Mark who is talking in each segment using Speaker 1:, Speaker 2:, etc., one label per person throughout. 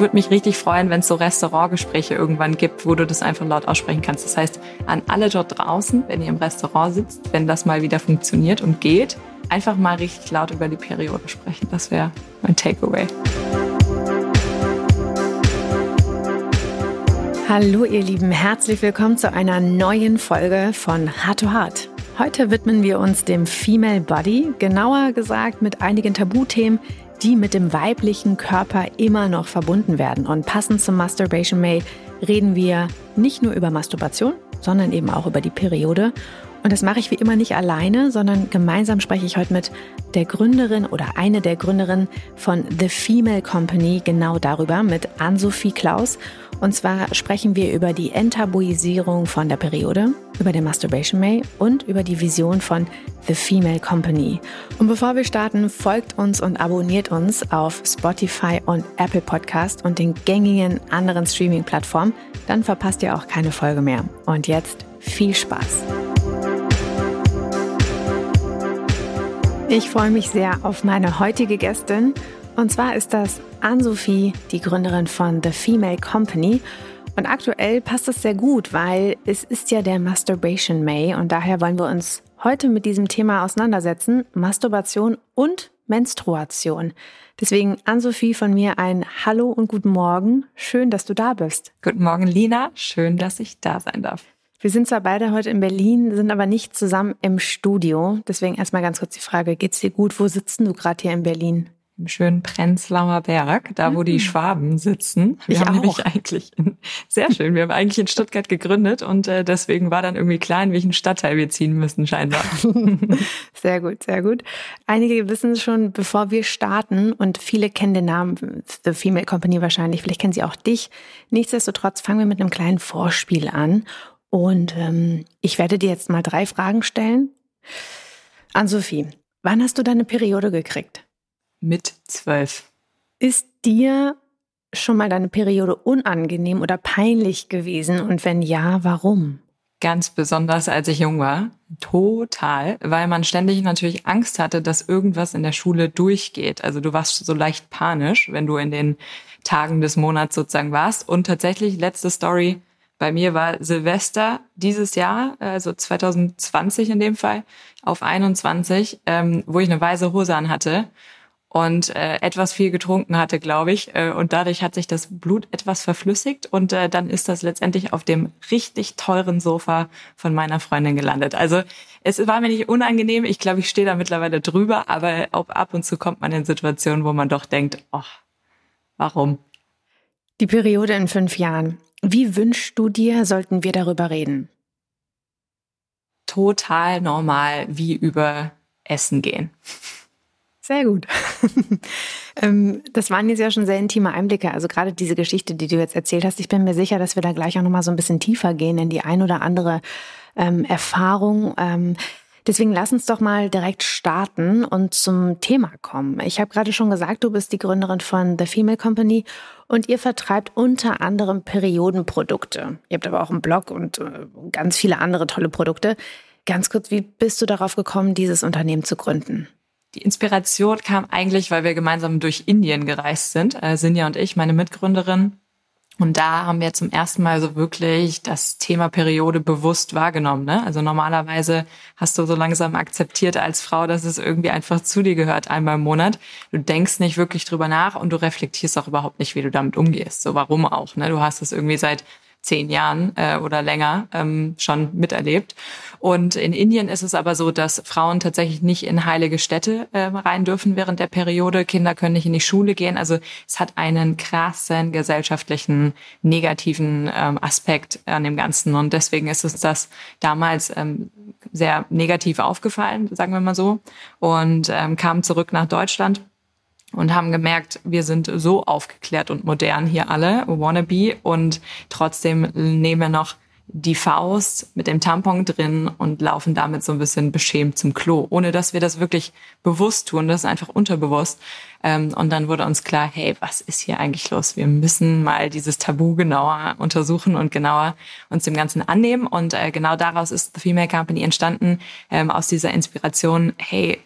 Speaker 1: ich würde mich richtig freuen, wenn es so Restaurantgespräche irgendwann gibt, wo du das einfach laut aussprechen kannst. Das heißt, an alle dort draußen, wenn ihr im Restaurant sitzt, wenn das mal wieder funktioniert und geht, einfach mal richtig laut über die Periode sprechen. Das wäre mein Takeaway.
Speaker 2: Hallo ihr Lieben, herzlich willkommen zu einer neuen Folge von Heart to Heart. Heute widmen wir uns dem Female Body, genauer gesagt mit einigen Tabuthemen, die mit dem weiblichen Körper immer noch verbunden werden. Und passend zum Masturbation May reden wir nicht nur über Masturbation, sondern eben auch über die Periode. Und das mache ich wie immer nicht alleine, sondern gemeinsam spreche ich heute mit der Gründerin oder eine der Gründerinnen von The Female Company genau darüber, mit Ann-Sophie Klaus. Und zwar sprechen wir über die Enttabuisierung von der Periode, über den Masturbation May und über die Vision von The Female Company. Und bevor wir starten, folgt uns und abonniert uns auf Spotify und Apple Podcast und den gängigen anderen Streaming-Plattformen. Dann verpasst ihr auch keine Folge mehr. Und jetzt viel Spaß! Ich freue mich sehr auf meine heutige Gästin. Und zwar ist das Ann-Sophie, die Gründerin von The Female Company. Und aktuell passt das sehr gut, weil es ist ja der Masturbation May und daher wollen wir uns heute mit diesem Thema auseinandersetzen. Masturbation und Menstruation. Deswegen, Ann-Sophie, von mir ein Hallo und guten Morgen. Schön, dass du da bist.
Speaker 1: Guten Morgen, Lina. Schön, dass ich da sein darf.
Speaker 2: Wir sind zwar beide heute in Berlin, sind aber nicht zusammen im Studio. Deswegen erstmal ganz kurz die Frage, geht's dir gut? Wo sitzt du gerade hier in Berlin?
Speaker 1: Im schönen Prenzlauer Berg, da wo die mhm. Schwaben sitzen. Wir
Speaker 2: ich
Speaker 1: haben
Speaker 2: auch.
Speaker 1: nämlich eigentlich in, sehr schön, wir haben eigentlich in Stuttgart gegründet und äh, deswegen war dann irgendwie klar, in welchen Stadtteil wir ziehen müssen, scheinbar.
Speaker 2: sehr gut, sehr gut. Einige wissen es schon, bevor wir starten und viele kennen den Namen The Female Company wahrscheinlich, vielleicht kennen sie auch dich. Nichtsdestotrotz fangen wir mit einem kleinen Vorspiel an und ähm, ich werde dir jetzt mal drei Fragen stellen. An Sophie, wann hast du deine Periode gekriegt?
Speaker 1: Mit zwölf.
Speaker 2: Ist dir schon mal deine Periode unangenehm oder peinlich gewesen? Und wenn ja, warum?
Speaker 1: Ganz besonders, als ich jung war. Total, weil man ständig natürlich Angst hatte, dass irgendwas in der Schule durchgeht. Also du warst so leicht panisch, wenn du in den Tagen des Monats sozusagen warst. Und tatsächlich, letzte Story, bei mir war Silvester dieses Jahr, also 2020 in dem Fall, auf 21, ähm, wo ich eine weiße Hose an hatte und äh, etwas viel getrunken hatte, glaube ich. Äh, und dadurch hat sich das Blut etwas verflüssigt und äh, dann ist das letztendlich auf dem richtig teuren Sofa von meiner Freundin gelandet. Also es war mir nicht unangenehm. Ich glaube, ich stehe da mittlerweile drüber, aber ab und zu kommt man in Situationen, wo man doch denkt, ach, warum?
Speaker 2: Die Periode in fünf Jahren. Wie wünschst du dir, sollten wir darüber reden?
Speaker 1: Total normal, wie über Essen gehen.
Speaker 2: Sehr gut. Ähm, das waren jetzt ja schon sehr intime Einblicke. Also gerade diese Geschichte, die du jetzt erzählt hast. Ich bin mir sicher, dass wir da gleich auch nochmal so ein bisschen tiefer gehen in die ein oder andere ähm, Erfahrung. Ähm, Deswegen lass uns doch mal direkt starten und zum Thema kommen. Ich habe gerade schon gesagt, du bist die Gründerin von The Female Company und ihr vertreibt unter anderem Periodenprodukte. Ihr habt aber auch einen Blog und äh, ganz viele andere tolle Produkte. Ganz kurz, wie bist du darauf gekommen, dieses Unternehmen zu gründen?
Speaker 1: Die Inspiration kam eigentlich, weil wir gemeinsam durch Indien gereist sind, äh, Sinja und ich, meine Mitgründerin. Und da haben wir zum ersten Mal so wirklich das Thema Periode bewusst wahrgenommen. Ne? Also normalerweise hast du so langsam akzeptiert als Frau, dass es irgendwie einfach zu dir gehört, einmal im Monat. Du denkst nicht wirklich drüber nach und du reflektierst auch überhaupt nicht, wie du damit umgehst. So warum auch. Ne? Du hast es irgendwie seit zehn Jahren äh, oder länger ähm, schon miterlebt. Und in Indien ist es aber so, dass Frauen tatsächlich nicht in heilige Städte äh, rein dürfen während der Periode. Kinder können nicht in die Schule gehen. Also es hat einen krassen gesellschaftlichen negativen ähm, Aspekt an dem Ganzen. Und deswegen ist es das damals ähm, sehr negativ aufgefallen, sagen wir mal so, und ähm, kam zurück nach Deutschland und haben gemerkt, wir sind so aufgeklärt und modern hier alle, wannabe, und trotzdem nehmen wir noch die Faust mit dem Tampon drin und laufen damit so ein bisschen beschämt zum Klo, ohne dass wir das wirklich bewusst tun. Das ist einfach unterbewusst. Ähm, und dann wurde uns klar, hey, was ist hier eigentlich los? Wir müssen mal dieses Tabu genauer untersuchen und genauer uns dem Ganzen annehmen. Und äh, genau daraus ist The Female Company entstanden, ähm, aus dieser Inspiration, hey,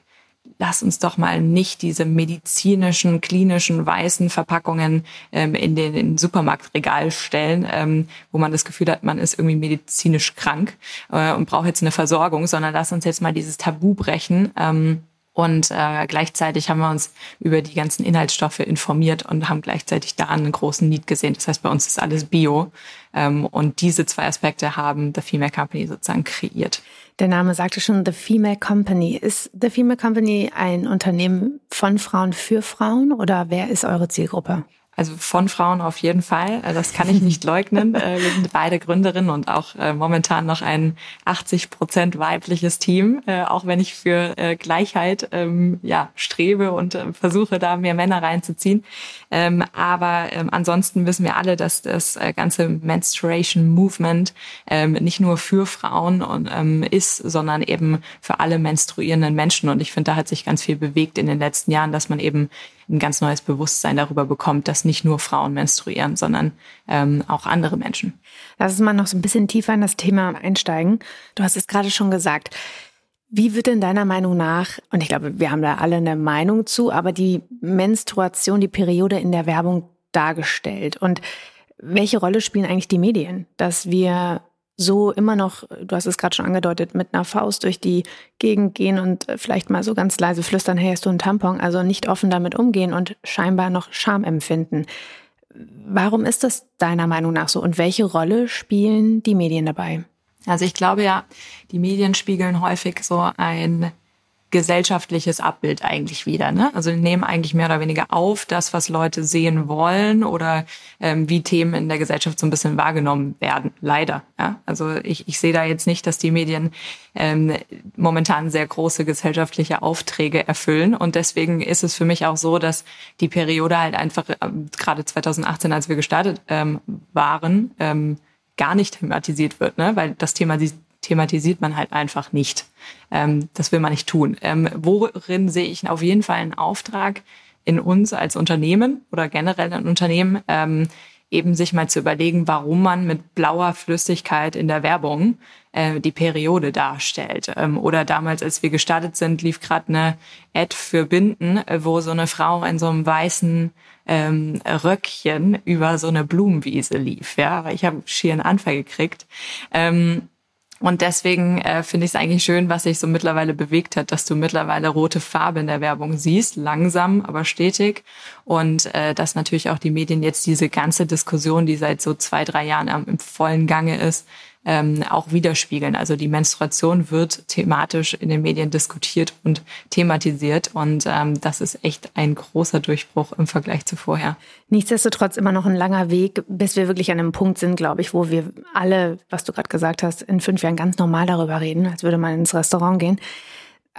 Speaker 1: lass uns doch mal nicht diese medizinischen, klinischen, weißen Verpackungen ähm, in den, den Supermarktregal stellen, ähm, wo man das Gefühl hat, man ist irgendwie medizinisch krank äh, und braucht jetzt eine Versorgung, sondern lass uns jetzt mal dieses Tabu brechen. Ähm, und äh, gleichzeitig haben wir uns über die ganzen Inhaltsstoffe informiert und haben gleichzeitig da einen großen Need gesehen. Das heißt, bei uns ist alles Bio. Ähm, und diese zwei Aspekte haben The Female Company sozusagen kreiert.
Speaker 2: Der Name sagte schon The Female Company. Ist The Female Company ein Unternehmen von Frauen für Frauen oder wer ist eure Zielgruppe?
Speaker 1: Also von Frauen auf jeden Fall. Äh, das kann ich nicht leugnen. Äh, wir sind beide Gründerinnen und auch äh, momentan noch ein 80 Prozent weibliches Team, auch wenn ich für Gleichheit ähm, ja, strebe und versuche, da mehr Männer reinzuziehen. Ähm, aber ähm, ansonsten wissen wir alle, dass das ganze Menstruation Movement nicht nur für Frauen ist, sondern eben für alle menstruierenden Menschen. Und ich finde, da hat sich ganz viel bewegt in den letzten Jahren, dass man eben ein ganz neues Bewusstsein darüber bekommt, dass nicht nur Frauen menstruieren, sondern ähm, auch andere Menschen.
Speaker 2: Lass uns mal noch so ein bisschen tiefer in das Thema einsteigen. Du hast es gerade schon gesagt. Wie wird denn deiner Meinung nach, und ich glaube, wir haben da alle eine Meinung zu, aber die Menstruation, die Periode in der Werbung dargestellt? Und welche Rolle spielen eigentlich die Medien, dass wir so immer noch, du hast es gerade schon angedeutet, mit einer Faust durch die Gegend gehen und vielleicht mal so ganz leise flüstern, hey, hast du einen Tampon? Also nicht offen damit umgehen und scheinbar noch Scham empfinden. Warum ist das deiner Meinung nach so und welche Rolle spielen die Medien dabei?
Speaker 1: Also ich glaube ja, die Medien spiegeln häufig so ein gesellschaftliches Abbild eigentlich wieder. Ne? Also nehmen eigentlich mehr oder weniger auf das, was Leute sehen wollen oder ähm, wie Themen in der Gesellschaft so ein bisschen wahrgenommen werden. Leider. Ja? Also ich, ich sehe da jetzt nicht, dass die Medien ähm, momentan sehr große gesellschaftliche Aufträge erfüllen. Und deswegen ist es für mich auch so, dass die Periode halt einfach ähm, gerade 2018, als wir gestartet ähm, waren, ähm, gar nicht thematisiert wird, ne? weil das Thema thematisiert man halt einfach nicht. Ähm, das will man nicht tun. Ähm, worin sehe ich auf jeden Fall einen Auftrag in uns als Unternehmen oder generell in Unternehmen, ähm, eben sich mal zu überlegen, warum man mit blauer Flüssigkeit in der Werbung äh, die Periode darstellt. Ähm, oder damals, als wir gestartet sind, lief gerade eine Ad für Binden, äh, wo so eine Frau in so einem weißen ähm, Röckchen über so eine Blumenwiese lief. Ja, aber ich habe schier einen Anfall gekriegt. Ähm, und deswegen äh, finde ich es eigentlich schön, was sich so mittlerweile bewegt hat, dass du mittlerweile rote Farbe in der Werbung siehst, langsam, aber stetig. Und äh, dass natürlich auch die Medien jetzt diese ganze Diskussion, die seit so zwei, drei Jahren im vollen Gange ist, ähm, auch widerspiegeln. Also die Menstruation wird thematisch in den Medien diskutiert und thematisiert und ähm, das ist echt ein großer Durchbruch im Vergleich zu vorher.
Speaker 2: Nichtsdestotrotz immer noch ein langer Weg, bis wir wirklich an einem Punkt sind, glaube ich, wo wir alle, was du gerade gesagt hast, in fünf Jahren ganz normal darüber reden, als würde man ins Restaurant gehen.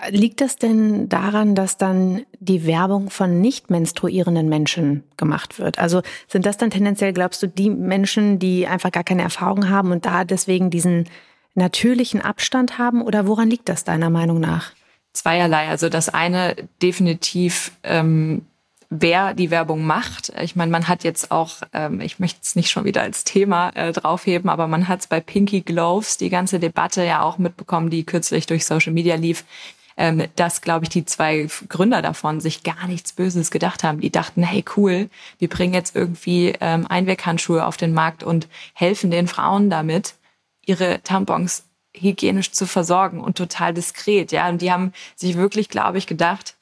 Speaker 2: Liegt das denn daran, dass dann die Werbung von nicht menstruierenden Menschen gemacht wird? Also sind das dann tendenziell, glaubst du, die Menschen, die einfach gar keine Erfahrung haben und da deswegen diesen natürlichen Abstand haben? Oder woran liegt das deiner Meinung nach?
Speaker 1: Zweierlei. Also das eine definitiv, ähm, wer die Werbung macht. Ich meine, man hat jetzt auch, ähm, ich möchte es nicht schon wieder als Thema äh, draufheben, aber man hat es bei Pinky Gloves die ganze Debatte ja auch mitbekommen, die kürzlich durch Social Media lief ähm, dass, glaube ich, die zwei Gründer davon sich gar nichts Böses gedacht haben. Die dachten, hey cool, wir bringen jetzt irgendwie ähm, Einweghandschuhe auf den Markt und helfen den Frauen damit, ihre Tampons hygienisch zu versorgen und total diskret. Ja, und die haben sich wirklich, glaube ich, gedacht,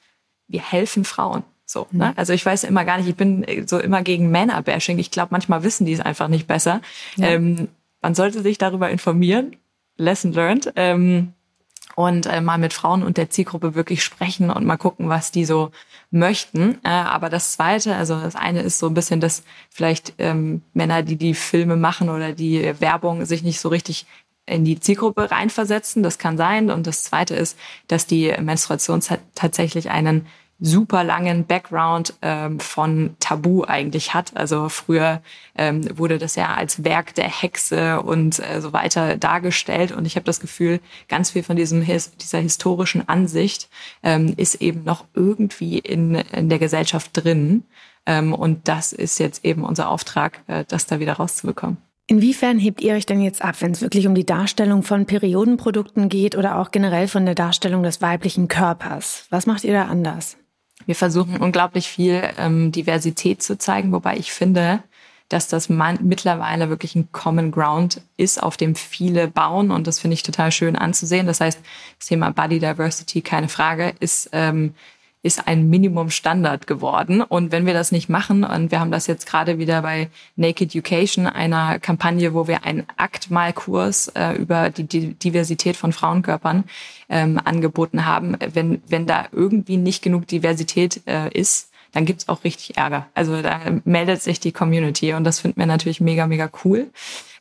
Speaker 1: wir helfen Frauen. So, ne? Mhm. Also ich weiß immer gar nicht, ich bin so immer gegen Männerbashing. Ich glaube, manchmal wissen die es einfach nicht besser. Ja. Ähm, man sollte sich darüber informieren. Lesson learned. Ähm, und äh, mal mit Frauen und der Zielgruppe wirklich sprechen und mal gucken, was die so möchten. Äh, aber das Zweite, also das eine ist so ein bisschen, dass vielleicht ähm, Männer, die die Filme machen oder die Werbung sich nicht so richtig in die Zielgruppe reinversetzen. Das kann sein. Und das Zweite ist, dass die Menstruation tatsächlich einen super langen Background ähm, von Tabu eigentlich hat. Also früher ähm, wurde das ja als Werk der Hexe und äh, so weiter dargestellt. Und ich habe das Gefühl, ganz viel von diesem dieser historischen Ansicht ähm, ist eben noch irgendwie in, in der Gesellschaft drin. Ähm, und das ist jetzt eben unser Auftrag, äh, das da wieder rauszubekommen.
Speaker 2: Inwiefern hebt ihr euch denn jetzt ab, wenn es wirklich um die Darstellung von Periodenprodukten geht oder auch generell von der Darstellung des weiblichen Körpers? Was macht ihr da anders?
Speaker 1: Wir versuchen unglaublich viel ähm, Diversität zu zeigen, wobei ich finde, dass das mittlerweile wirklich ein Common Ground ist, auf dem viele bauen und das finde ich total schön anzusehen. Das heißt, das Thema Body Diversity, keine Frage, ist ähm, ist ein Minimum-Standard geworden. Und wenn wir das nicht machen, und wir haben das jetzt gerade wieder bei Naked Education, einer Kampagne, wo wir einen Aktmalkurs äh, über die, Diversität von Frauenkörpern ähm, angeboten haben, wenn, wenn da irgendwie nicht genug Diversität äh, ist, dann gibt's auch richtig Ärger. Also da meldet sich die Community und das finden wir natürlich mega, mega cool.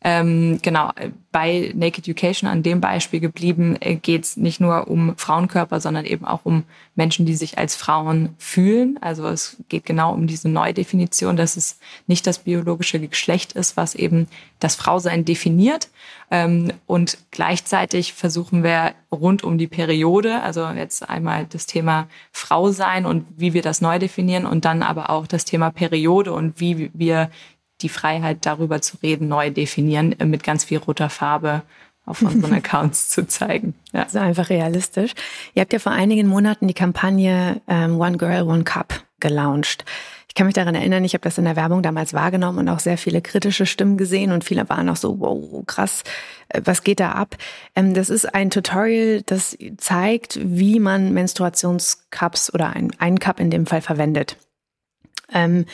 Speaker 1: Ähm, genau, bei Naked Education an dem Beispiel geblieben, äh, geht es nicht nur um Frauenkörper, sondern eben auch um Menschen, die sich als Frauen fühlen. Also es geht genau um diese Neudefinition, dass es nicht das biologische Geschlecht ist, was eben das Frausein definiert. Ähm, und gleichzeitig versuchen wir rund um die Periode, also jetzt einmal das Thema Frau sein und wie wir das neu definieren und dann aber auch das Thema Periode und wie wir die Freiheit, darüber zu reden, neu definieren, äh, mit ganz viel roter Farbe auf unseren Accounts zu zeigen.
Speaker 2: Ja. Also einfach realistisch. Ihr habt ja vor einigen Monaten die Kampagne ähm, One Girl, One Cup gelauncht. Ich kann mich daran erinnern, ich habe das in der Werbung damals wahrgenommen und auch sehr viele kritische Stimmen gesehen und viele waren auch so, wow, krass, äh, was geht da ab? Ähm, das ist ein Tutorial, das zeigt, wie man Menstruationscups oder einen Cup in dem Fall verwendet. Ähm,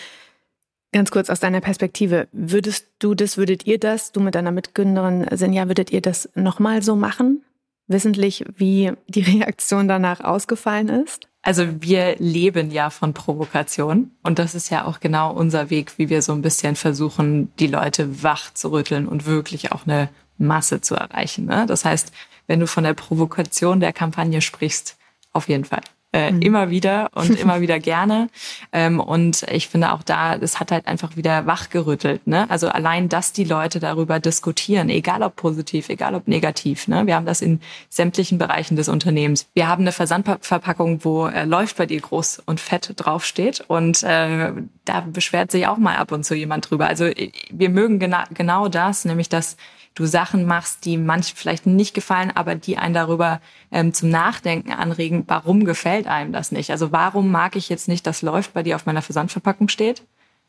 Speaker 2: Ganz kurz aus deiner Perspektive, würdest du das, würdet ihr das, du mit deiner Mitgründerin Senja, würdet ihr das nochmal so machen? Wissentlich, wie die Reaktion danach ausgefallen ist?
Speaker 1: Also wir leben ja von Provokation und das ist ja auch genau unser Weg, wie wir so ein bisschen versuchen, die Leute wach zu rütteln und wirklich auch eine Masse zu erreichen. Ne? Das heißt, wenn du von der Provokation der Kampagne sprichst, auf jeden Fall äh, mhm. immer wieder und immer wieder gerne. Ähm, und ich finde auch da, es hat halt einfach wieder wachgerüttelt. Ne? Also allein, dass die Leute darüber diskutieren, egal ob positiv, egal ob negativ. Ne? Wir haben das in sämtlichen Bereichen des Unternehmens. Wir haben eine Versandverpackung, wo äh, läuft bei dir groß und fett draufsteht. Und äh, da beschwert sich auch mal ab und zu jemand drüber. Also äh, wir mögen gena genau das, nämlich dass du Sachen machst, die manchen vielleicht nicht gefallen, aber die einen darüber ähm, zum Nachdenken anregen, warum gefällt einem das nicht? Also warum mag ich jetzt nicht, dass läuft bei dir auf meiner Versandverpackung steht?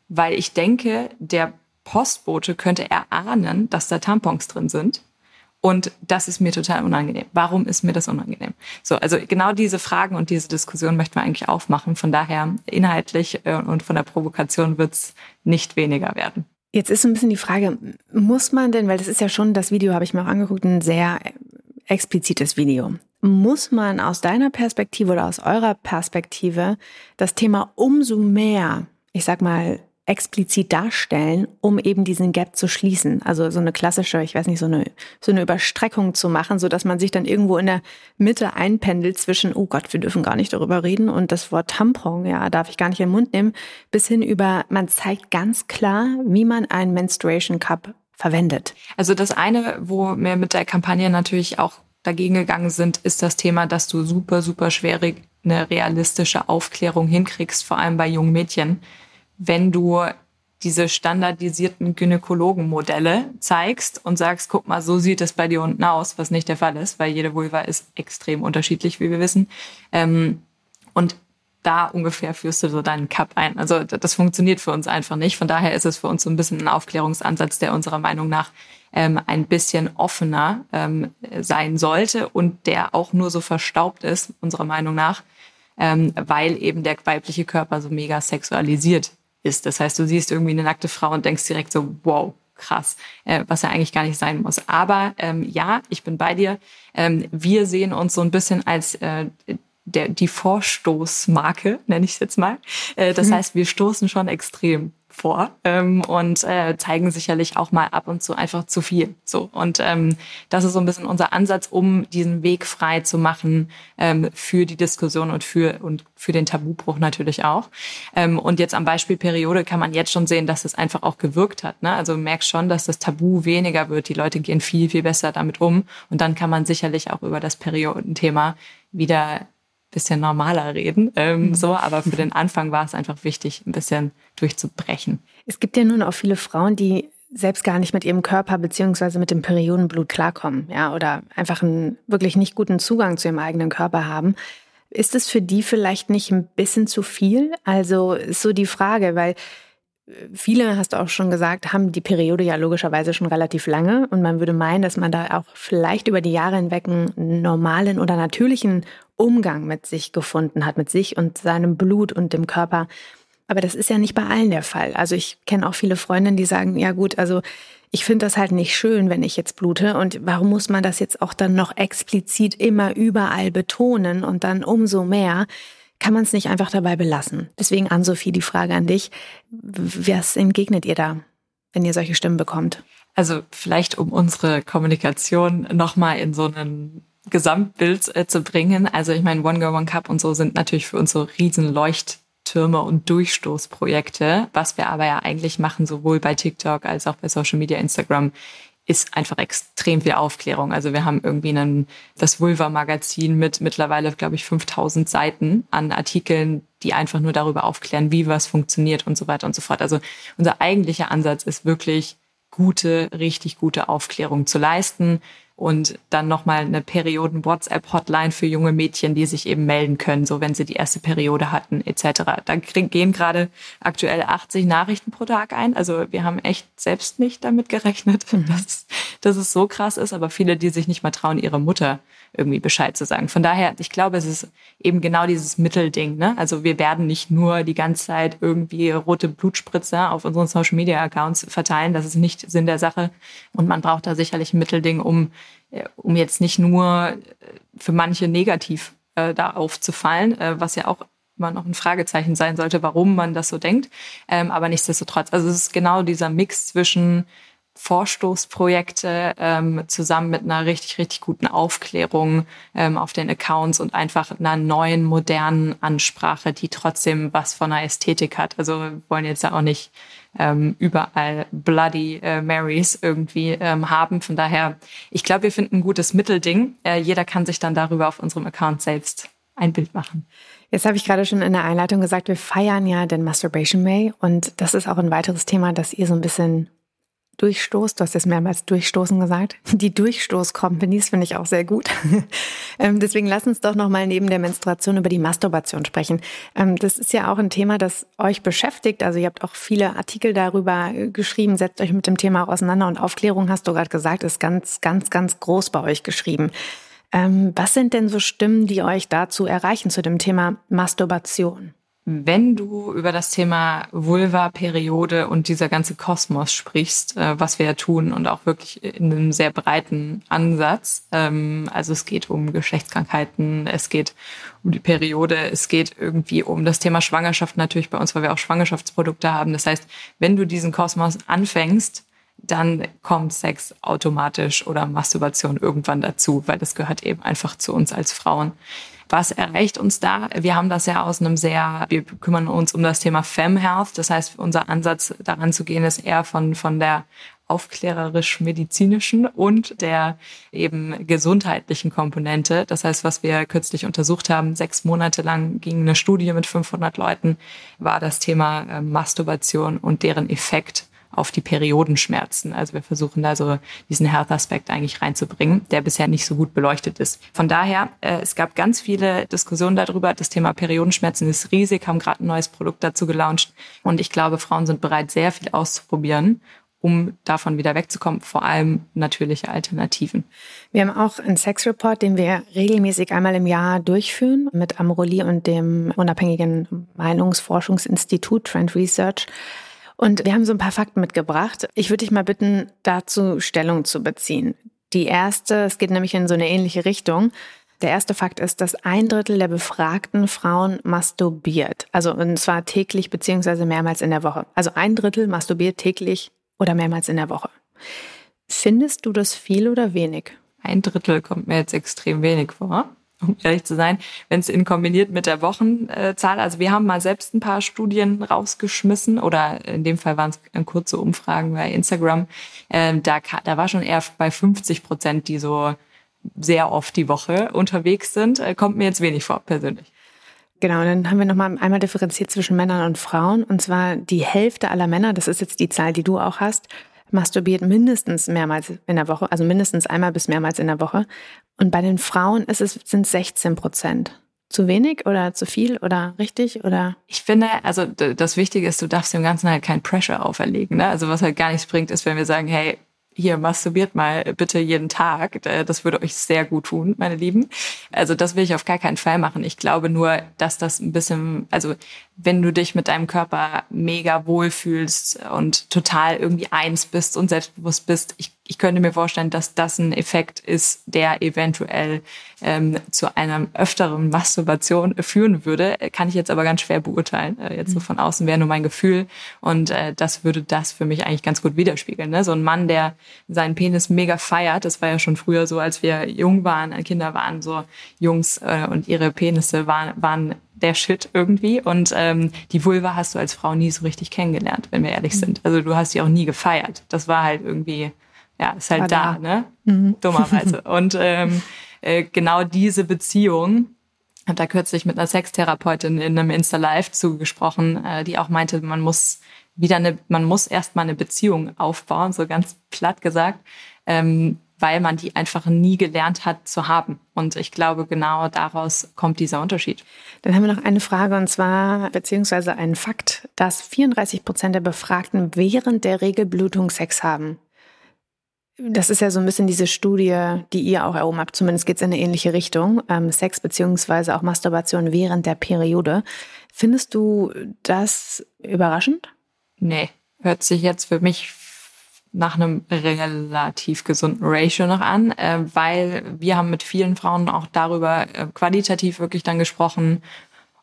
Speaker 1: Weil ich denke, der Postbote könnte erahnen, dass da Tampons drin sind. Und das ist mir total unangenehm. Warum ist mir das unangenehm? So, also genau diese Fragen und diese Diskussion möchten wir eigentlich aufmachen. Von daher inhaltlich äh, und von der Provokation wird's nicht weniger werden.
Speaker 2: Jetzt ist so ein bisschen die Frage, muss man denn, weil das ist ja schon, das Video habe ich mir auch angeguckt, ein sehr explizites Video. Muss man aus deiner Perspektive oder aus eurer Perspektive das Thema umso mehr, ich sag mal, explizit darstellen, um eben diesen Gap zu schließen. Also so eine klassische, ich weiß nicht, so eine, so eine Überstreckung zu machen, so dass man sich dann irgendwo in der Mitte einpendelt zwischen, oh Gott, wir dürfen gar nicht darüber reden und das Wort Tampon, ja, darf ich gar nicht in den Mund nehmen, bis hin über, man zeigt ganz klar, wie man einen Menstruation Cup verwendet.
Speaker 1: Also das eine, wo wir mit der Kampagne natürlich auch dagegen gegangen sind, ist das Thema, dass du super, super schwierig eine realistische Aufklärung hinkriegst, vor allem bei jungen Mädchen wenn du diese standardisierten Gynäkologenmodelle zeigst und sagst, guck mal, so sieht es bei dir unten aus, was nicht der Fall ist, weil jede Vulva ist extrem unterschiedlich, wie wir wissen. Ähm, und da ungefähr führst du so deinen Cup ein. Also das funktioniert für uns einfach nicht. Von daher ist es für uns so ein bisschen ein Aufklärungsansatz, der unserer Meinung nach ähm, ein bisschen offener ähm, sein sollte und der auch nur so verstaubt ist, unserer Meinung nach, ähm, weil eben der weibliche Körper so mega sexualisiert ist. Das heißt, du siehst irgendwie eine nackte Frau und denkst direkt so, wow, krass, äh, was ja eigentlich gar nicht sein muss. Aber ähm, ja, ich bin bei dir. Ähm, wir sehen uns so ein bisschen als äh, der, die Vorstoßmarke, nenne ich es jetzt mal. Äh, das mhm. heißt, wir stoßen schon extrem vor ähm, und äh, zeigen sicherlich auch mal ab und zu einfach zu viel. So und ähm, das ist so ein bisschen unser Ansatz, um diesen Weg frei zu machen ähm, für die Diskussion und für und für den Tabubruch natürlich auch. Ähm, und jetzt am Beispiel Periode kann man jetzt schon sehen, dass es einfach auch gewirkt hat. Ne? Also merkst schon, dass das Tabu weniger wird. Die Leute gehen viel viel besser damit um und dann kann man sicherlich auch über das Periodenthema wieder bisschen normaler reden. Ähm, mhm. So, aber für den Anfang war es einfach wichtig, ein bisschen durchzubrechen.
Speaker 2: Es gibt ja nun auch viele Frauen, die selbst gar nicht mit ihrem Körper beziehungsweise mit dem Periodenblut klarkommen, ja, oder einfach einen wirklich nicht guten Zugang zu ihrem eigenen Körper haben. Ist es für die vielleicht nicht ein bisschen zu viel? Also ist so die Frage, weil viele, hast du auch schon gesagt, haben die Periode ja logischerweise schon relativ lange und man würde meinen, dass man da auch vielleicht über die Jahre hinweg einen normalen oder natürlichen Umgang mit sich gefunden hat, mit sich und seinem Blut und dem Körper. Aber das ist ja nicht bei allen der Fall. Also ich kenne auch viele Freundinnen, die sagen, ja gut, also ich finde das halt nicht schön, wenn ich jetzt blute. Und warum muss man das jetzt auch dann noch explizit immer überall betonen und dann umso mehr? Kann man es nicht einfach dabei belassen. Deswegen an Sophie die Frage an dich. Was entgegnet ihr da, wenn ihr solche Stimmen bekommt?
Speaker 1: Also vielleicht, um unsere Kommunikation nochmal in so einen Gesamtbild äh, zu bringen. Also ich meine, One Girl One Cup und so sind natürlich für uns so riesen Leuchttürme und Durchstoßprojekte. Was wir aber ja eigentlich machen, sowohl bei TikTok als auch bei Social Media, Instagram, ist einfach extrem viel Aufklärung. Also wir haben irgendwie einen, das Vulva-Magazin mit mittlerweile, glaube ich, 5000 Seiten an Artikeln, die einfach nur darüber aufklären, wie was funktioniert und so weiter und so fort. Also unser eigentlicher Ansatz ist wirklich gute, richtig gute Aufklärung zu leisten und dann nochmal eine Perioden-WhatsApp-Hotline für junge Mädchen, die sich eben melden können, so wenn sie die erste Periode hatten etc. Da gehen gerade aktuell 80 Nachrichten pro Tag ein. Also wir haben echt selbst nicht damit gerechnet, mhm. dass, dass es so krass ist, aber viele, die sich nicht mal trauen, ihre Mutter irgendwie Bescheid zu sagen. Von daher, ich glaube, es ist eben genau dieses Mittelding. Ne? Also wir werden nicht nur die ganze Zeit irgendwie rote Blutspritzer auf unseren Social Media Accounts verteilen. Das ist nicht Sinn der Sache. Und man braucht da sicherlich ein Mittelding, um, um jetzt nicht nur äh, für manche negativ äh, da aufzufallen, äh, was ja auch immer noch ein Fragezeichen sein sollte, warum man das so denkt. Ähm, aber nichtsdestotrotz, also es ist genau dieser Mix zwischen Vorstoßprojekte ähm, zusammen mit einer richtig, richtig guten Aufklärung ähm, auf den Accounts und einfach einer neuen, modernen Ansprache, die trotzdem was von einer Ästhetik hat. Also wir wollen jetzt ja auch nicht ähm, überall Bloody äh, Marys irgendwie ähm, haben. Von daher, ich glaube, wir finden ein gutes Mittelding. Äh, jeder kann sich dann darüber auf unserem Account selbst ein Bild machen.
Speaker 2: Jetzt habe ich gerade schon in der Einleitung gesagt, wir feiern ja den Masturbation May und das ist auch ein weiteres Thema, das ihr so ein bisschen Durchstoß, du hast jetzt mehrmals Durchstoßen gesagt. Die Durchstoß-Companies finde ich auch sehr gut. Ähm, deswegen lass uns doch nochmal neben der Menstruation über die Masturbation sprechen. Ähm, das ist ja auch ein Thema, das euch beschäftigt. Also ihr habt auch viele Artikel darüber äh, geschrieben, setzt euch mit dem Thema auch auseinander und Aufklärung, hast du gerade gesagt, ist ganz, ganz, ganz groß bei euch geschrieben. Ähm, was sind denn so Stimmen, die euch dazu erreichen zu dem Thema Masturbation?
Speaker 1: Wenn du über das Thema Vulva, Periode und dieser ganze Kosmos sprichst, äh, was wir ja tun und auch wirklich in einem sehr breiten Ansatz, ähm, also es geht um Geschlechtskrankheiten, es geht um die Periode, es geht irgendwie um das Thema Schwangerschaft natürlich bei uns, weil wir auch Schwangerschaftsprodukte haben. Das heißt, wenn du diesen Kosmos anfängst, dann kommt Sex automatisch oder Masturbation irgendwann dazu, weil das gehört eben einfach zu uns als Frauen. Was erreicht uns da? Wir haben das ja aus einem sehr, wir kümmern uns um das Thema Fem Health. Das heißt, unser Ansatz daran zu gehen ist eher von, von der aufklärerisch-medizinischen und der eben gesundheitlichen Komponente. Das heißt, was wir kürzlich untersucht haben, sechs Monate lang ging eine Studie mit 500 Leuten, war das Thema äh, Masturbation und deren Effekt auf die Periodenschmerzen. Also wir versuchen da so diesen Health-Aspekt eigentlich reinzubringen, der bisher nicht so gut beleuchtet ist. Von daher, äh, es gab ganz viele Diskussionen darüber. Das Thema Periodenschmerzen ist riesig, haben gerade ein neues Produkt dazu gelauncht. Und ich glaube, Frauen sind bereit, sehr viel auszuprobieren um davon wieder wegzukommen, vor allem natürliche Alternativen.
Speaker 2: Wir haben auch einen Sex Report, den wir regelmäßig einmal im Jahr durchführen mit Amroli und dem unabhängigen Meinungsforschungsinstitut Trend Research. Und wir haben so ein paar Fakten mitgebracht. Ich würde dich mal bitten, dazu Stellung zu beziehen. Die erste, es geht nämlich in so eine ähnliche Richtung. Der erste Fakt ist, dass ein Drittel der befragten Frauen masturbiert. Also und zwar täglich beziehungsweise mehrmals in der Woche. Also ein Drittel masturbiert täglich oder mehrmals in der Woche. Findest du das viel oder wenig?
Speaker 1: Ein Drittel kommt mir jetzt extrem wenig vor um ehrlich zu sein, wenn es in kombiniert mit der Wochenzahl, also wir haben mal selbst ein paar Studien rausgeschmissen oder in dem Fall waren es kurze Umfragen bei Instagram, ähm, da, da war schon eher bei 50 Prozent, die so sehr oft die Woche unterwegs sind, äh, kommt mir jetzt wenig vor persönlich.
Speaker 2: Genau, dann haben wir nochmal einmal differenziert zwischen Männern und Frauen. Und zwar die Hälfte aller Männer, das ist jetzt die Zahl, die du auch hast, masturbiert mindestens mehrmals in der Woche, also mindestens einmal bis mehrmals in der Woche. Und bei den Frauen ist es, sind 16 Prozent. Zu wenig oder zu viel oder richtig oder?
Speaker 1: Ich finde, also das Wichtige ist, du darfst dem Ganzen halt kein Pressure auferlegen. Ne? Also was halt gar nichts bringt, ist, wenn wir sagen, hey, hier masturbiert mal bitte jeden Tag. Das würde euch sehr gut tun, meine Lieben. Also das will ich auf gar keinen Fall machen. Ich glaube nur, dass das ein bisschen, also wenn du dich mit deinem Körper mega wohlfühlst und total irgendwie eins bist und selbstbewusst bist, ich, ich könnte mir vorstellen, dass das ein Effekt ist, der eventuell ähm, zu einer öfteren Masturbation führen würde. Kann ich jetzt aber ganz schwer beurteilen. Äh, jetzt so mhm. von außen wäre nur mein Gefühl. Und äh, das würde das für mich eigentlich ganz gut widerspiegeln. Ne? So ein Mann, der seinen Penis mega feiert, das war ja schon früher so, als wir jung waren, Kinder waren so Jungs äh, und ihre Penisse waren, waren der Shit irgendwie. Und ähm, die Vulva hast du als Frau nie so richtig kennengelernt, wenn wir ehrlich mhm. sind. Also du hast sie auch nie gefeiert. Das war halt irgendwie, ja, ist halt da, da, ne? Mhm. Dummerweise. Und ähm, äh, genau diese Beziehung, habe da kürzlich mit einer Sextherapeutin in einem Insta-Live zugesprochen, äh, die auch meinte, man muss wieder eine, man muss erstmal eine Beziehung aufbauen, so ganz platt gesagt. Ähm, weil man die einfach nie gelernt hat zu haben. Und ich glaube, genau daraus kommt dieser Unterschied.
Speaker 2: Dann haben wir noch eine Frage und zwar, beziehungsweise einen Fakt, dass 34 Prozent der Befragten während der Regelblutung Sex haben. Das ist ja so ein bisschen diese Studie, die ihr auch erhoben habt. Zumindest geht es in eine ähnliche Richtung. Ähm, Sex beziehungsweise auch Masturbation während der Periode. Findest du das überraschend?
Speaker 1: Nee, hört sich jetzt für mich nach einem relativ gesunden Ratio noch an, äh, weil wir haben mit vielen Frauen auch darüber äh, qualitativ wirklich dann gesprochen.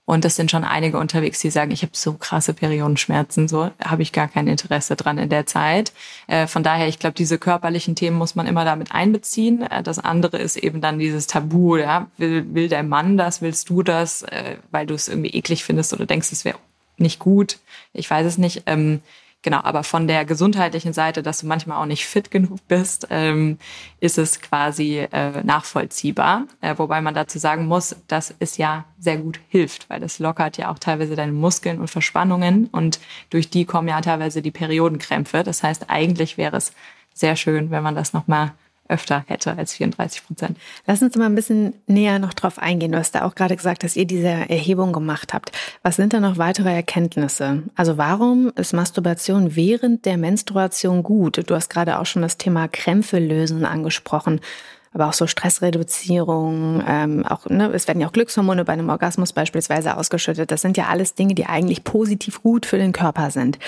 Speaker 1: Und es sind schon einige unterwegs, die sagen, ich habe so krasse Periodenschmerzen, so habe ich gar kein Interesse dran in der Zeit. Äh, von daher, ich glaube, diese körperlichen Themen muss man immer damit einbeziehen. Äh, das andere ist eben dann dieses Tabu, ja, will, will der Mann das, willst du das, äh, weil du es irgendwie eklig findest oder denkst, es wäre nicht gut. Ich weiß es nicht. Ähm, Genau, aber von der gesundheitlichen Seite, dass du manchmal auch nicht fit genug bist, ähm, ist es quasi äh, nachvollziehbar. Äh, wobei man dazu sagen muss, dass es ja sehr gut hilft, weil es lockert ja auch teilweise deine Muskeln und Verspannungen und durch die kommen ja teilweise die Periodenkrämpfe. Das heißt, eigentlich wäre es sehr schön, wenn man das nochmal öfter hätte als 34 Prozent.
Speaker 2: Lass uns mal ein bisschen näher noch drauf eingehen. Du hast da auch gerade gesagt, dass ihr diese Erhebung gemacht habt. Was sind da noch weitere Erkenntnisse? Also warum ist Masturbation während der Menstruation gut? Du hast gerade auch schon das Thema Krämpfe lösen angesprochen. Aber auch so Stressreduzierung, ähm, auch, ne, es werden ja auch Glückshormone bei einem Orgasmus beispielsweise ausgeschüttet. Das sind ja alles Dinge, die eigentlich positiv gut für den Körper sind.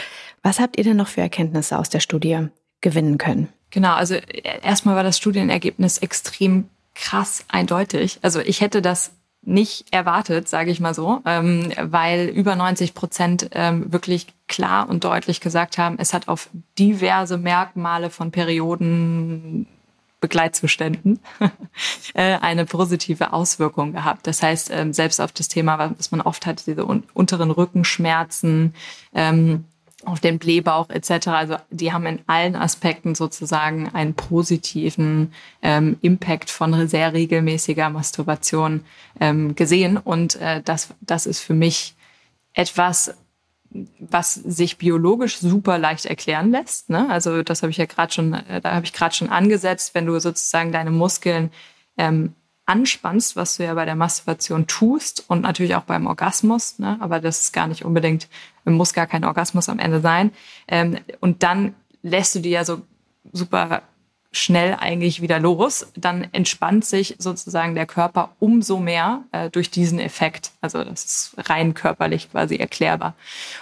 Speaker 2: Was habt ihr denn noch für Erkenntnisse aus der Studie gewinnen können?
Speaker 1: Genau, also erstmal war das Studienergebnis extrem krass eindeutig. Also ich hätte das nicht erwartet, sage ich mal so, ähm, weil über 90 Prozent ähm, wirklich klar und deutlich gesagt haben, es hat auf diverse Merkmale von Perioden Begleitzuständen äh, eine positive Auswirkung gehabt. Das heißt, ähm, selbst auf das Thema, was man oft hat, diese unteren Rückenschmerzen, ähm, auf den Blähbauch etc. Also die haben in allen Aspekten sozusagen einen positiven ähm, Impact von sehr regelmäßiger Masturbation ähm, gesehen. Und äh, das, das ist für mich etwas, was sich biologisch super leicht erklären lässt. Ne? Also das habe ich ja gerade schon, äh, da habe ich gerade schon angesetzt, wenn du sozusagen deine Muskeln ähm, anspannst, was du ja bei der Masturbation tust und natürlich auch beim Orgasmus, ne? aber das ist gar nicht unbedingt, muss gar kein Orgasmus am Ende sein. Ähm, und dann lässt du die ja so super schnell eigentlich wieder los, dann entspannt sich sozusagen der Körper umso mehr äh, durch diesen Effekt. Also das ist rein körperlich quasi erklärbar.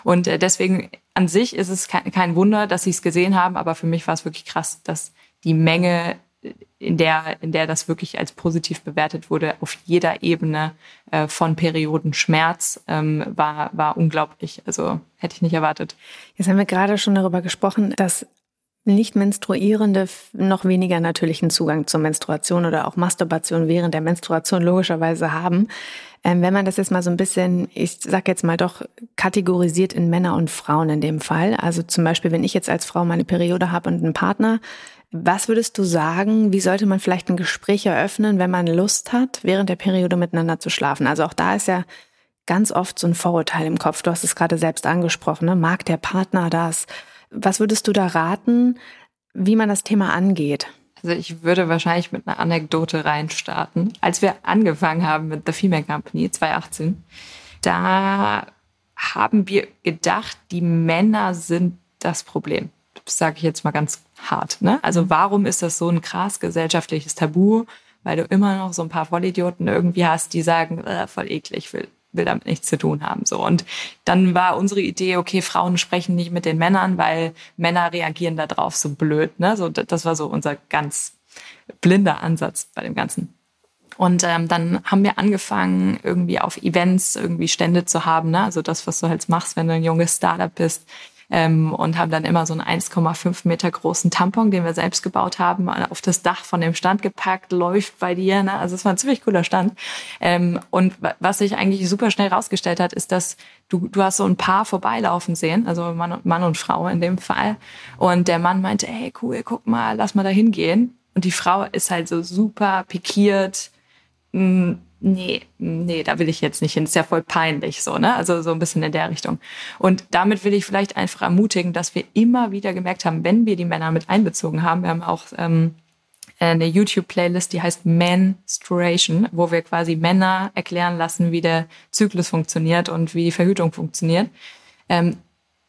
Speaker 1: Und äh, deswegen an sich ist es kein, kein Wunder, dass sie es gesehen haben, aber für mich war es wirklich krass, dass die Menge in der, in der das wirklich als positiv bewertet wurde, auf jeder Ebene äh, von Periodenschmerz, ähm, war, war unglaublich. Also hätte ich nicht erwartet.
Speaker 2: Jetzt haben wir gerade schon darüber gesprochen, dass nicht-Menstruierende noch weniger natürlichen Zugang zur Menstruation oder auch Masturbation während der Menstruation logischerweise haben. Ähm, wenn man das jetzt mal so ein bisschen, ich sag jetzt mal doch, kategorisiert in Männer und Frauen in dem Fall. Also zum Beispiel, wenn ich jetzt als Frau meine Periode habe und einen Partner, was würdest du sagen, wie sollte man vielleicht ein Gespräch eröffnen, wenn man Lust hat, während der Periode miteinander zu schlafen? Also auch da ist ja ganz oft so ein Vorurteil im Kopf. Du hast es gerade selbst angesprochen. Ne? Mag der Partner das? Was würdest du da raten, wie man das Thema angeht?
Speaker 1: Also ich würde wahrscheinlich mit einer Anekdote reinstarten. Als wir angefangen haben mit The Female Company 2018, da haben wir gedacht, die Männer sind das Problem. Das sage ich jetzt mal ganz hart. Ne? Also warum ist das so ein krass gesellschaftliches Tabu? Weil du immer noch so ein paar Vollidioten irgendwie hast, die sagen, äh, voll eklig, will, will damit nichts zu tun haben. So und dann war unsere Idee, okay, Frauen sprechen nicht mit den Männern, weil Männer reagieren da drauf so blöd. Ne? So das war so unser ganz blinder Ansatz bei dem Ganzen. Und ähm, dann haben wir angefangen, irgendwie auf Events irgendwie Stände zu haben, ne? also das, was du halt machst, wenn du ein junges Startup bist ähm, und haben dann immer so einen 1,5 Meter großen Tampon, den wir selbst gebaut haben, auf das Dach von dem Stand gepackt, läuft bei dir. Ne? Also es war ein ziemlich cooler Stand. Ähm, und was sich eigentlich super schnell rausgestellt hat, ist, dass du, du hast so ein Paar vorbeilaufen sehen, also Mann und, Mann und Frau in dem Fall. Und der Mann meinte, hey cool, guck mal, lass mal da hingehen. Und die Frau ist halt so super pikiert, hm, nee, nee, da will ich jetzt nicht hin. ist ja voll peinlich so, ne? Also so ein bisschen in der Richtung. Und damit will ich vielleicht einfach ermutigen, dass wir immer wieder gemerkt haben, wenn wir die Männer mit einbezogen haben, wir haben auch ähm, eine YouTube-Playlist, die heißt Menstruation, wo wir quasi Männer erklären lassen, wie der Zyklus funktioniert und wie die Verhütung funktioniert. Ähm,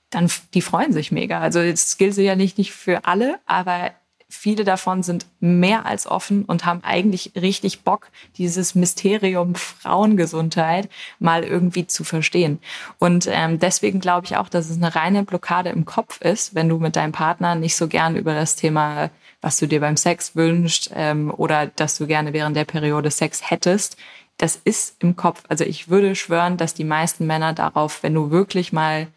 Speaker 1: dann die freuen sich mega. Also es gilt sicherlich nicht für alle, aber viele davon sind mehr als offen und haben eigentlich richtig Bock, dieses Mysterium Frauengesundheit mal irgendwie zu verstehen. Und ähm, deswegen glaube ich auch, dass es eine reine Blockade im Kopf ist, wenn du mit deinem Partner nicht so gern über das Thema, was du dir beim Sex wünschst ähm, oder dass du gerne während der Periode Sex hättest. Das ist im Kopf. Also ich würde schwören, dass die meisten Männer darauf, wenn du wirklich mal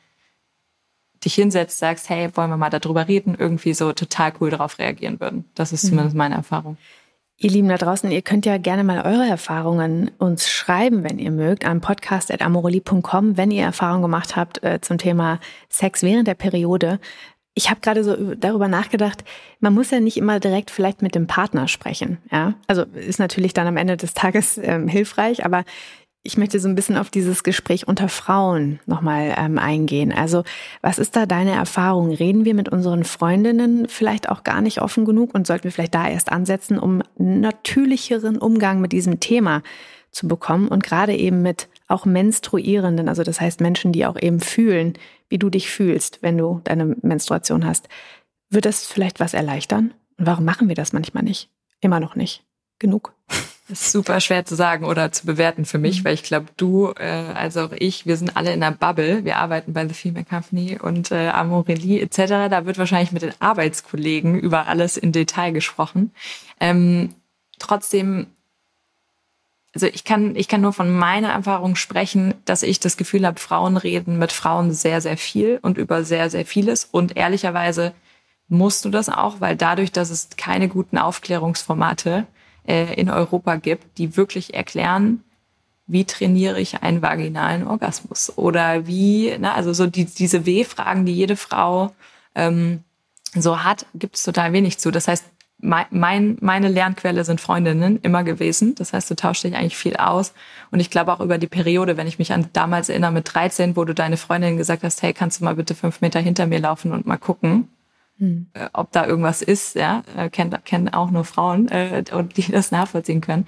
Speaker 1: dich hinsetzt, sagst, hey, wollen wir mal darüber reden, irgendwie so total cool darauf reagieren würden. Das ist mhm. zumindest meine Erfahrung.
Speaker 2: Ihr Lieben da draußen, ihr könnt ja gerne mal eure Erfahrungen uns schreiben, wenn ihr mögt, am podcast.amoroli.com, wenn ihr Erfahrungen gemacht habt äh, zum Thema Sex während der Periode. Ich habe gerade so darüber nachgedacht, man muss ja nicht immer direkt vielleicht mit dem Partner sprechen. Ja, also ist natürlich dann am Ende des Tages ähm, hilfreich, aber ich möchte so ein bisschen auf dieses Gespräch unter Frauen nochmal ähm, eingehen. Also was ist da deine Erfahrung? Reden wir mit unseren Freundinnen vielleicht auch gar nicht offen genug und sollten wir vielleicht da erst ansetzen, um natürlicheren Umgang mit diesem Thema zu bekommen und gerade eben mit auch Menstruierenden, also das heißt Menschen, die auch eben fühlen, wie du dich fühlst, wenn du deine Menstruation hast. Wird das vielleicht was erleichtern? Und warum machen wir das manchmal nicht? Immer noch nicht. Genug.
Speaker 1: Das ist super schwer zu sagen oder zu bewerten für mich, mhm. weil ich glaube, du, äh, also auch ich, wir sind alle in einer Bubble. Wir arbeiten bei The Female Company und äh, Amorelie etc. Da wird wahrscheinlich mit den Arbeitskollegen über alles in Detail gesprochen. Ähm, trotzdem, also ich kann, ich kann nur von meiner Erfahrung sprechen, dass ich das Gefühl habe, Frauen reden mit Frauen sehr, sehr viel und über sehr, sehr vieles. Und ehrlicherweise musst du das auch, weil dadurch, dass es keine guten Aufklärungsformate äh, in Europa gibt, die wirklich erklären, wie trainiere ich einen vaginalen Orgasmus oder wie, na, also so die, diese W-Fragen, die jede Frau ähm, so hat, gibt es total wenig zu. Das heißt, mein, meine Lernquelle sind Freundinnen immer gewesen. Das heißt, du tauschst dich eigentlich viel aus. Und ich glaube auch über die Periode, wenn ich mich an damals erinnere mit 13, wo du deine Freundin gesagt hast, hey, kannst du mal bitte fünf Meter hinter mir laufen und mal gucken, hm. Äh, ob da irgendwas ist, ja, äh, kennen, kennen auch nur Frauen äh, und die das nachvollziehen können.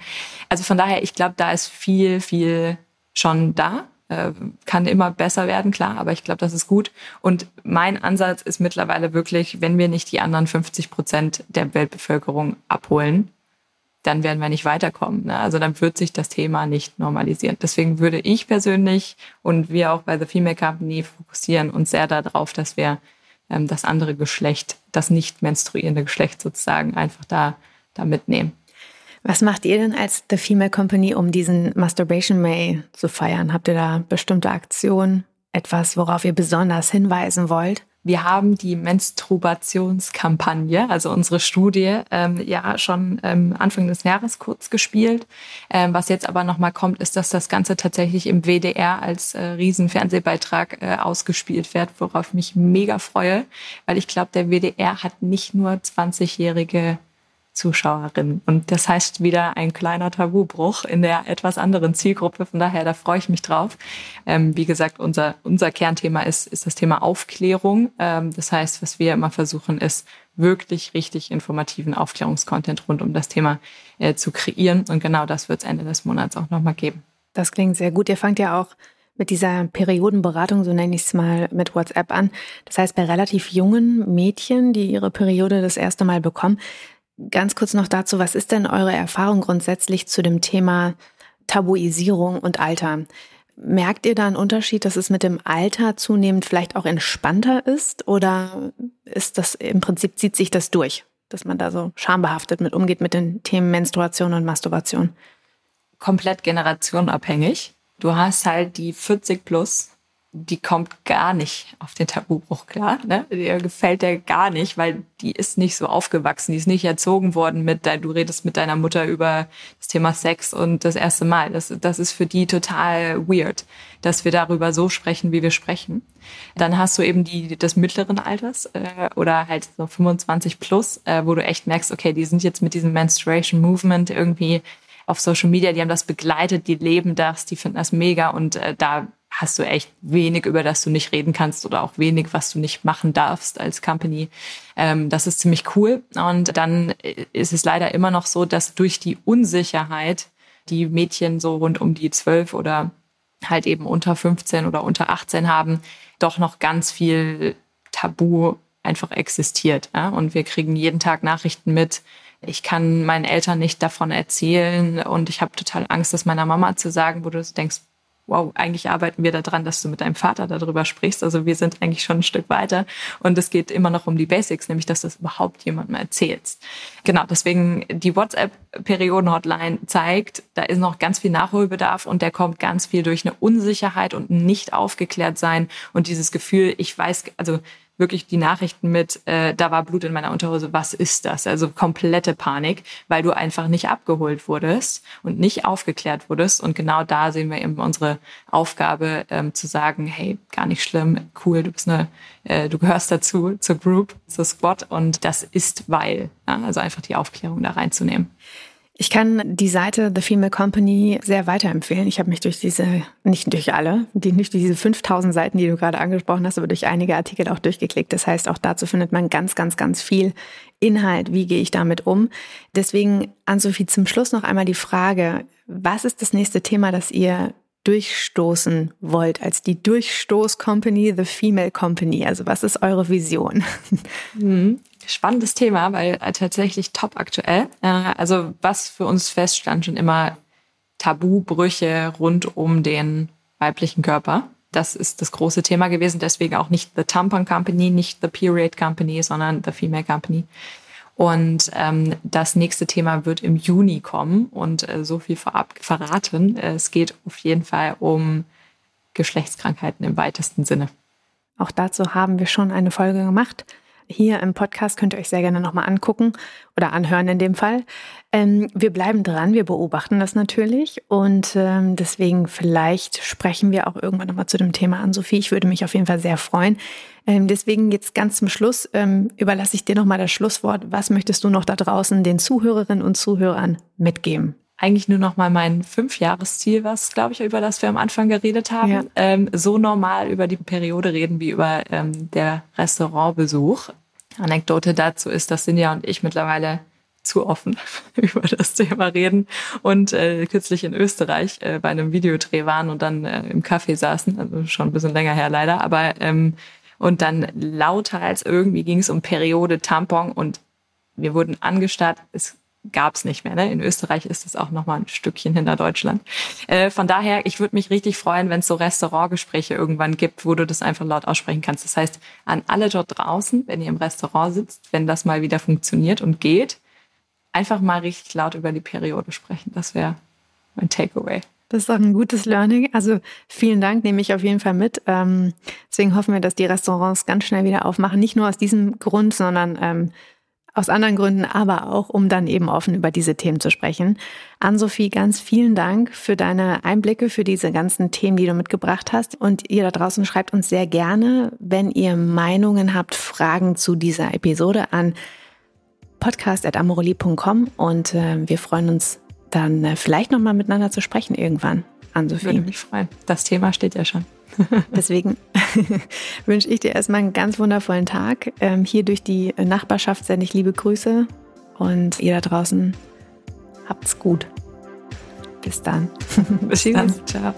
Speaker 1: Also von daher, ich glaube, da ist viel, viel schon da. Äh, kann immer besser werden, klar, aber ich glaube, das ist gut. Und mein Ansatz ist mittlerweile wirklich, wenn wir nicht die anderen 50 Prozent der Weltbevölkerung abholen, dann werden wir nicht weiterkommen. Ne? Also dann wird sich das Thema nicht normalisieren. Deswegen würde ich persönlich und wir auch bei The Female Company fokussieren uns sehr darauf, dass wir ähm, das andere Geschlecht, das nicht menstruierende Geschlecht sozusagen einfach da, da mitnehmen.
Speaker 2: Was macht ihr denn als The Female Company, um diesen Masturbation May zu feiern? Habt ihr da bestimmte Aktionen, etwas, worauf ihr besonders hinweisen wollt?
Speaker 1: Wir haben die Menstruationskampagne, also unsere Studie, ähm, ja schon ähm, Anfang des Jahres kurz gespielt. Ähm, was jetzt aber nochmal kommt, ist, dass das Ganze tatsächlich im WDR als äh, Riesenfernsehbeitrag äh, ausgespielt wird, worauf ich mich mega freue, weil ich glaube, der WDR hat nicht nur 20-jährige Zuschauerinnen. Und das heißt wieder ein kleiner Tabubruch in der etwas anderen Zielgruppe. Von daher, da freue ich mich drauf. Ähm, wie gesagt, unser, unser Kernthema ist, ist das Thema Aufklärung. Ähm, das heißt, was wir immer versuchen, ist wirklich richtig informativen Aufklärungskontent rund um das Thema äh, zu kreieren. Und genau das wird es Ende des Monats auch nochmal geben.
Speaker 2: Das klingt sehr gut. Ihr fangt ja auch mit dieser Periodenberatung, so nenne ich es mal, mit WhatsApp an. Das heißt, bei relativ jungen Mädchen, die ihre Periode das erste Mal bekommen, Ganz kurz noch dazu, was ist denn eure Erfahrung grundsätzlich zu dem Thema Tabuisierung und Alter? Merkt ihr da einen Unterschied, dass es mit dem Alter zunehmend vielleicht auch entspannter ist oder ist das im Prinzip zieht sich das durch, dass man da so schambehaftet mit umgeht mit den Themen Menstruation und Masturbation?
Speaker 1: Komplett generationabhängig. Du hast halt die 40 plus die kommt gar nicht auf den Tabubruch klar. Ne? Dir gefällt der gar nicht, weil die ist nicht so aufgewachsen, die ist nicht erzogen worden mit, du redest mit deiner Mutter über das Thema Sex und das erste Mal. Das, das ist für die total weird, dass wir darüber so sprechen, wie wir sprechen. Dann hast du eben die des mittleren Alters äh, oder halt so 25 plus, äh, wo du echt merkst, okay, die sind jetzt mit diesem Menstruation Movement irgendwie auf Social Media, die haben das begleitet, die leben das, die finden das mega und äh, da hast du echt wenig, über das du nicht reden kannst oder auch wenig, was du nicht machen darfst als Company. Ähm, das ist ziemlich cool. Und dann ist es leider immer noch so, dass durch die Unsicherheit die Mädchen so rund um die zwölf oder halt eben unter 15 oder unter 18 haben, doch noch ganz viel Tabu einfach existiert. Ja? Und wir kriegen jeden Tag Nachrichten mit, ich kann meinen Eltern nicht davon erzählen und ich habe total Angst, das meiner Mama zu sagen, wo du denkst, wow, eigentlich arbeiten wir daran, dass du mit deinem Vater darüber sprichst. Also wir sind eigentlich schon ein Stück weiter. Und es geht immer noch um die Basics, nämlich dass du das überhaupt jemandem erzählst. Genau, deswegen die WhatsApp-Perioden-Hotline zeigt, da ist noch ganz viel Nachholbedarf und der kommt ganz viel durch eine Unsicherheit und nicht aufgeklärt sein und dieses Gefühl, ich weiß, also wirklich die Nachrichten mit, äh, da war Blut in meiner Unterhose, was ist das? Also komplette Panik, weil du einfach nicht abgeholt wurdest und nicht aufgeklärt wurdest. Und genau da sehen wir eben unsere Aufgabe, ähm, zu sagen, hey, gar nicht schlimm, cool, du bist eine, äh, du gehörst dazu, zur Group, zur Squad und das ist weil. Ja? Also einfach die Aufklärung da reinzunehmen.
Speaker 2: Ich kann die Seite The Female Company sehr weiterempfehlen. Ich habe mich durch diese, nicht durch alle, die, nicht durch diese 5000 Seiten, die du gerade angesprochen hast, aber durch einige Artikel auch durchgeklickt. Das heißt, auch dazu findet man ganz, ganz, ganz viel Inhalt. Wie gehe ich damit um? Deswegen, Ann-Sophie, zum Schluss noch einmal die Frage, was ist das nächste Thema, das ihr durchstoßen wollt als die Durchstoß-Company, The Female Company? Also was ist eure Vision?
Speaker 1: Spannendes Thema, weil äh, tatsächlich top aktuell. Äh, also was für uns feststand schon immer Tabubrüche rund um den weiblichen Körper. Das ist das große Thema gewesen. Deswegen auch nicht The Tampon Company, nicht The Period Company, sondern The Female Company. Und ähm, das nächste Thema wird im Juni kommen und äh, so viel vorab verraten. Es geht auf jeden Fall um Geschlechtskrankheiten im weitesten Sinne.
Speaker 2: Auch dazu haben wir schon eine Folge gemacht hier im Podcast könnt ihr euch sehr gerne nochmal angucken oder anhören in dem Fall. Ähm, wir bleiben dran, wir beobachten das natürlich und ähm, deswegen vielleicht sprechen wir auch irgendwann nochmal zu dem Thema an, Sophie. Ich würde mich auf jeden Fall sehr freuen. Ähm, deswegen jetzt ganz zum Schluss ähm, überlasse ich dir nochmal das Schlusswort. Was möchtest du noch da draußen den Zuhörerinnen und Zuhörern mitgeben?
Speaker 1: Eigentlich nur noch mal mein Fünfjahresziel, was glaube ich über das wir am Anfang geredet haben, ja. ähm, so normal über die Periode reden wie über ähm, der Restaurantbesuch. Anekdote dazu ist, dass Sinja und ich mittlerweile zu offen über das Thema reden und äh, kürzlich in Österreich äh, bei einem Videodreh waren und dann äh, im Café saßen, also schon ein bisschen länger her leider, aber ähm, und dann lauter als irgendwie ging es um Periode, Tampon und wir wurden angestarrt, es gab es nicht mehr. Ne? In Österreich ist es auch noch mal ein Stückchen hinter Deutschland. Äh, von daher, ich würde mich richtig freuen, wenn es so Restaurantgespräche irgendwann gibt, wo du das einfach laut aussprechen kannst. Das heißt, an alle dort draußen, wenn ihr im Restaurant sitzt, wenn das mal wieder funktioniert und geht, einfach mal richtig laut über die Periode sprechen. Das wäre mein Takeaway.
Speaker 2: Das ist auch ein gutes Learning. Also vielen Dank, nehme ich auf jeden Fall mit. Ähm, deswegen hoffen wir, dass die Restaurants ganz schnell wieder aufmachen. Nicht nur aus diesem Grund, sondern ähm, aus anderen Gründen, aber auch, um dann eben offen über diese Themen zu sprechen. Ann-Sophie, ganz vielen Dank für deine Einblicke, für diese ganzen Themen, die du mitgebracht hast. Und ihr da draußen schreibt uns sehr gerne, wenn ihr Meinungen habt, Fragen zu dieser Episode an podcast.amoreli.com und äh, wir freuen uns dann äh, vielleicht nochmal miteinander zu sprechen irgendwann, Ann-Sophie.
Speaker 1: Würde mich freuen. Das Thema steht ja schon.
Speaker 2: Deswegen wünsche ich dir erstmal einen ganz wundervollen Tag. Ähm, hier durch die Nachbarschaft sende ich liebe Grüße und ihr da draußen habt's gut. Bis dann.
Speaker 1: Bis dann. Ciao.